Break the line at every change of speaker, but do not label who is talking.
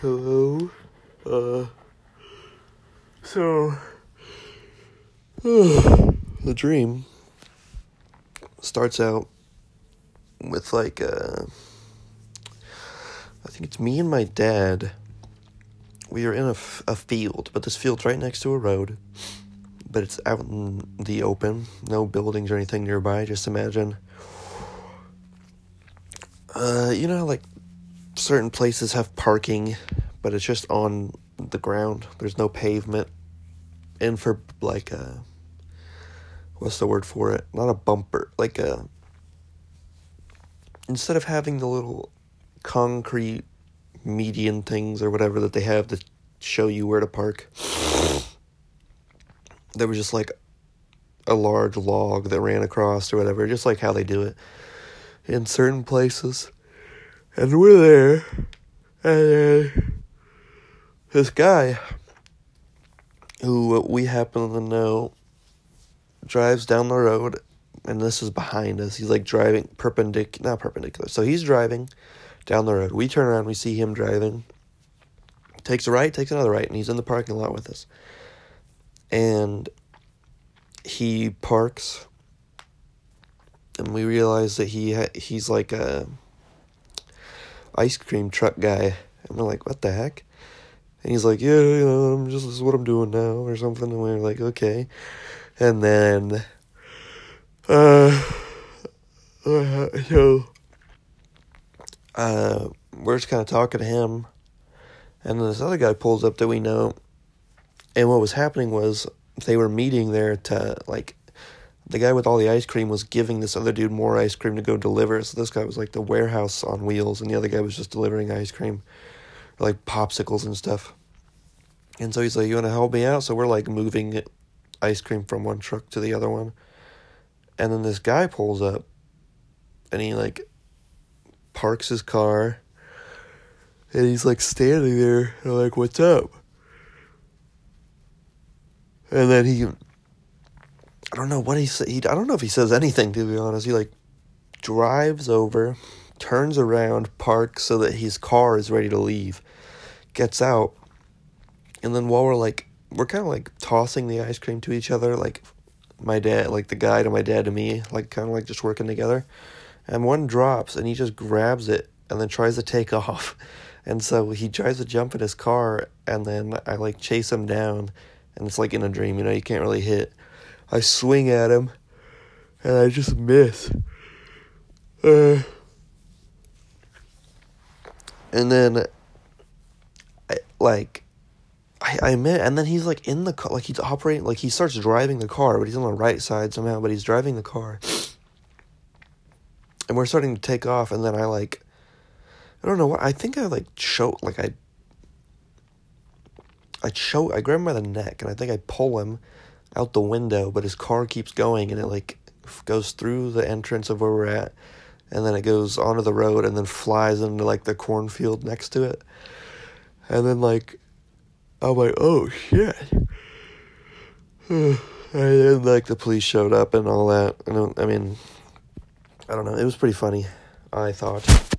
Hello. Uh. So. the dream starts out with like uh. I think it's me and my dad. We are in a, f- a field, but this field's right next to a road. But it's out in the open, no buildings or anything nearby. Just imagine. Uh, you know, like certain places have parking, but it's just on the ground. There's no pavement. And for like a what's the word for it? Not a bumper, like a instead of having the little concrete median things or whatever that they have to show you where to park. There was just like a large log that ran across or whatever, just like how they do it in certain places. And we're there, and uh, this guy, who we happen to know, drives down the road, and this is behind us. He's like driving perpendicular, not perpendicular. So he's driving down the road. We turn around, we see him driving. Takes a right, takes another right, and he's in the parking lot with us. And he parks, and we realize that he ha- he's like a ice cream truck guy. And we're like, what the heck? And he's like, yeah, you know, I'm just this is what I'm doing now, or something. And we're like, okay. And then, uh, uh so, uh, we're just kind of talking to him, and then this other guy pulls up that we know. And what was happening was they were meeting there to like the guy with all the ice cream was giving this other dude more ice cream to go deliver. So this guy was like the warehouse on wheels, and the other guy was just delivering ice cream, like popsicles and stuff. And so he's like, "You want to help me out?" So we're like moving ice cream from one truck to the other one, and then this guy pulls up, and he like parks his car, and he's like standing there, like, "What's up?" And then he don't know what he said. I don't know if he says anything to be honest. He like drives over, turns around, parks so that his car is ready to leave, gets out, and then while we're like we're kind of like tossing the ice cream to each other, like my dad, like the guy to my dad to me, like kind of like just working together, and one drops and he just grabs it and then tries to take off, and so he tries to jump in his car and then I like chase him down, and it's like in a dream, you know, you can't really hit I swing at him, and I just miss. Uh, and then, I, like, I, I met, and then he's like in the car, like he's operating, like he starts driving the car, but he's on the right side somehow, but he's driving the car. And we're starting to take off, and then I like, I don't know what, I think I like choke, like I, I choke, I grab him by the neck, and I think I pull him out the window, but his car keeps going and it like goes through the entrance of where we're at and then it goes onto the road and then flies into like the cornfield next to it. And then like I'm like, oh shit. and then like the police showed up and all that. And I mean I don't know, it was pretty funny, I thought.